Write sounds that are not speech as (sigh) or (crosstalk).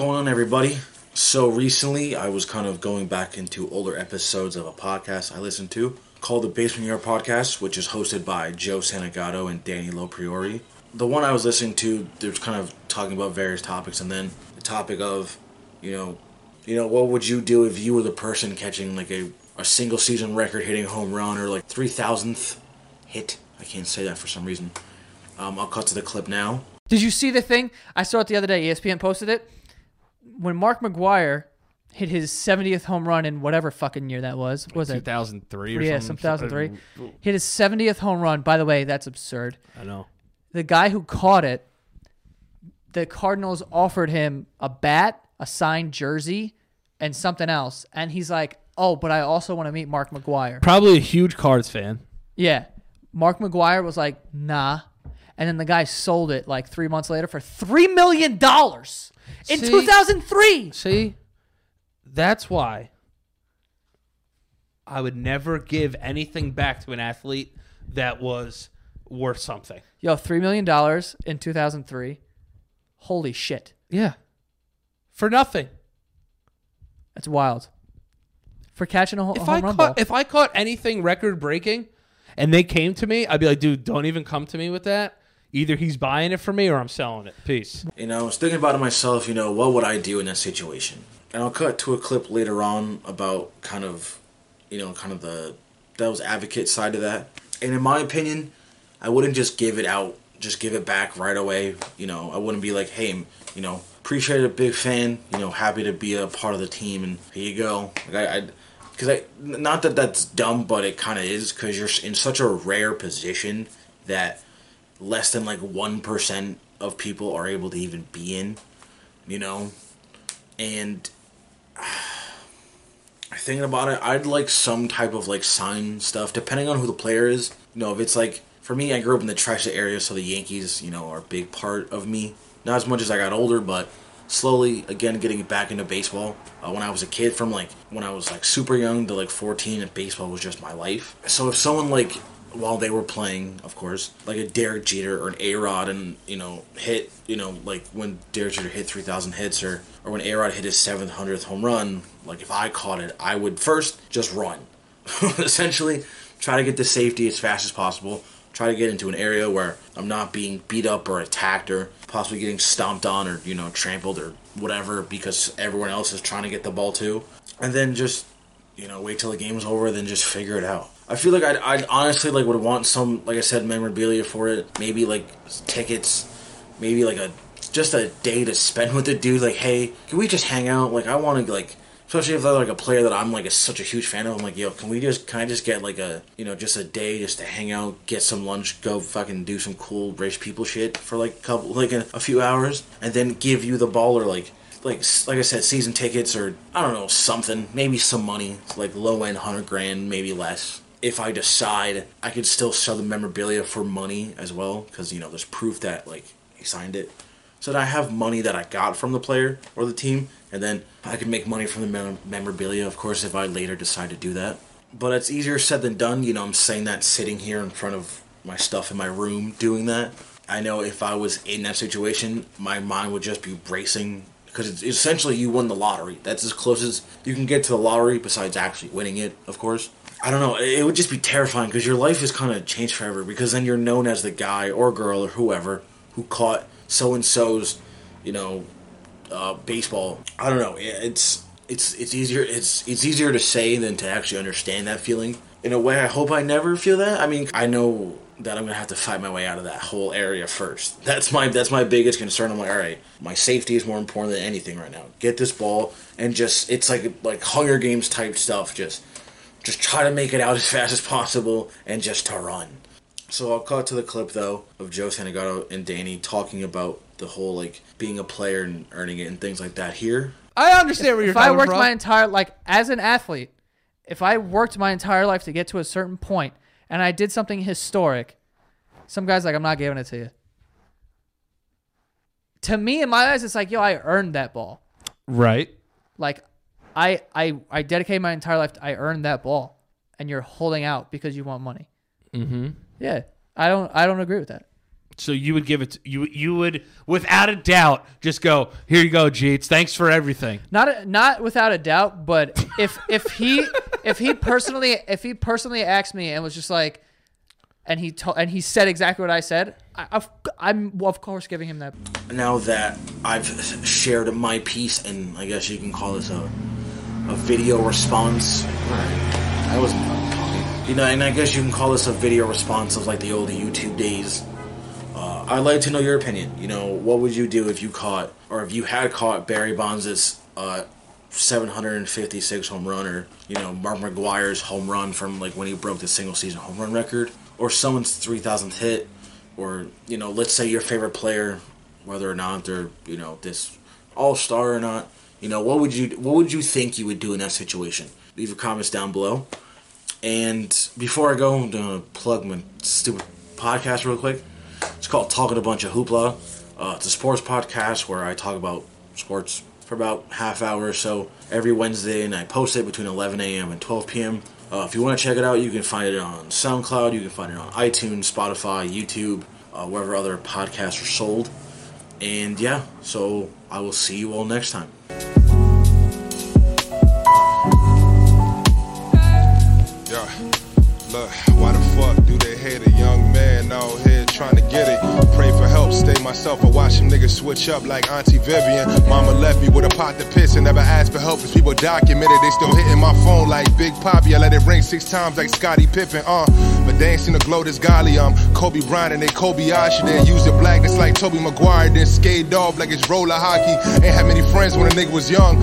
going on, everybody? So recently, I was kind of going back into older episodes of a podcast I listened to called the Basement Yard Podcast, which is hosted by Joe Santagato and Danny LoPriore. The one I was listening to, they was kind of talking about various topics, and then the topic of, you know, you know, what would you do if you were the person catching like a, a single season record hitting home run or like three thousandth hit? I can't say that for some reason. Um, I'll cut to the clip now. Did you see the thing? I saw it the other day. ESPN posted it. When Mark McGwire hit his 70th home run in whatever fucking year that was. What was it? 2003 or Yeah, something. some 2003. Uh, hit his 70th home run. By the way, that's absurd. I know. The guy who caught it, the Cardinals offered him a bat, a signed jersey, and something else. And he's like, oh, but I also want to meet Mark McGwire. Probably a huge Cards fan. Yeah. Mark McGwire was like, nah. And then the guy sold it like three months later for $3 million in See? 2003. See, that's why I would never give anything back to an athlete that was worth something. Yo, $3 million in 2003. Holy shit. Yeah, for nothing. That's wild. For catching a, ho- a If home I run caught ball. if I caught anything record breaking, and they came to me, I'd be like, dude, don't even come to me with that. Either he's buying it for me or I'm selling it. Peace. You know, I was thinking about it myself, you know, what would I do in that situation? And I'll cut to a clip later on about kind of, you know, kind of the devil's advocate side of that. And in my opinion, I wouldn't just give it out, just give it back right away. You know, I wouldn't be like, hey, you know, appreciate it, big fan, you know, happy to be a part of the team, and here you go. Like I, I because I, not that that's dumb, but it kind of is because you're in such a rare position that less than like 1% of people are able to even be in, you know? And (sighs) thinking about it, I'd like some type of like sign stuff, depending on who the player is. You know, if it's like, for me, I grew up in the tri state area, so the Yankees, you know, are a big part of me. Not as much as I got older, but slowly, again, getting back into baseball. Uh, when I was a kid, from like when I was like super young to like 14, and baseball was just my life. So if someone like while they were playing, of course, like a Derek Jeter or an A Rod, and you know, hit, you know, like when Derek Jeter hit three thousand hits, or or when A Rod hit his seventh hundredth home run, like if I caught it, I would first just run, (laughs) essentially, try to get to safety as fast as possible. Try to get into an area where I'm not being beat up or attacked or possibly getting stomped on or you know trampled or whatever because everyone else is trying to get the ball too, and then just you know, wait till the game's over, then just figure it out. I feel like I'd, I'd honestly like would want some, like I said, memorabilia for it. Maybe like tickets, maybe like a just a day to spend with the dude. Like, hey, can we just hang out? Like, I want to like, especially if they're like a player that I'm like a, such a huge fan of. I'm like, yo, can we just can I just get like a you know just a day just to hang out, get some lunch, go fucking do some cool rich people shit for like a couple like a, a few hours, and then give you the ball or like like like I said, season tickets or I don't know something, maybe some money, like low end hundred grand, maybe less. If I decide, I could still sell the memorabilia for money as well, because you know there's proof that like he signed it. So that I have money that I got from the player or the team, and then I can make money from the mem- memorabilia, of course, if I later decide to do that. But it's easier said than done. You know, I'm saying that sitting here in front of my stuff in my room doing that. I know if I was in that situation, my mind would just be racing because it's essentially you won the lottery. That's as close as you can get to the lottery, besides actually winning it, of course. I don't know. It would just be terrifying because your life is kind of changed forever. Because then you're known as the guy or girl or whoever who caught so and so's, you know, uh, baseball. I don't know. It's it's it's easier. It's it's easier to say than to actually understand that feeling. In a way, I hope I never feel that. I mean, I know that I'm gonna have to fight my way out of that whole area first. (laughs) That's my that's my biggest concern. I'm like, all right, my safety is more important than anything right now. Get this ball and just it's like like Hunger Games type stuff. Just just try to make it out as fast as possible and just to run. So I'll cut to the clip though of Joe Santagato and Danny talking about the whole like being a player and earning it and things like that here. I understand where you're if I worked from. my entire like as an athlete, if I worked my entire life to get to a certain point and I did something historic, some guys like I'm not giving it to you. To me, in my eyes, it's like yo, I earned that ball. right. Like, I I I dedicated my entire life. I earned that ball, and you're holding out because you want money. Mm-hmm. Yeah, I don't I don't agree with that. So you would give it. You you would without a doubt just go here. You go, Jeets. Thanks for everything. Not a, not without a doubt, but if if he if he personally if he personally asked me and was just like, and he told and he said exactly what I said, I, I've, I'm of course giving him that. now that I've shared my piece, and I guess you can call this a a video response. I wasn't fucking talking. You know, and I guess you can call this a video response of like the old YouTube days. Uh, I'd like to know your opinion. You know, what would you do if you caught, or if you had caught Barry Bonds' uh, 756 home run, or you know Mark McGwire's home run from like when he broke the single season home run record, or someone's 3,000th hit, or you know, let's say your favorite player, whether or not they're you know this all star or not. You know, what would you what would you think you would do in that situation? Leave your comments down below. And before I go, I'm gonna plug my stupid podcast real quick. It's called Talking a Bunch of Hoopla. Uh, it's a sports podcast where I talk about sports for about half hour or so every Wednesday, and I post it between 11 a.m. and 12 p.m. Uh, if you want to check it out, you can find it on SoundCloud, you can find it on iTunes, Spotify, YouTube, uh, wherever other podcasts are sold. And yeah, so I will see you all next time. Look, why the fuck do they hate a young man out here trying to get it? Pray for help, stay myself. I watch them niggas switch up like Auntie Vivian. Mama left me with a pot to piss and never asked for help. Cause people documented they still hitting my phone like Big Poppy. I let it ring six times like Scottie Pippen, uh. But they ain't seen the glow this golly. Um, Kobe Bryant and they Kobe Ashi. Then use the blackness like Tobey Maguire. Then skate off like it's roller hockey. Ain't had many friends when a nigga was young.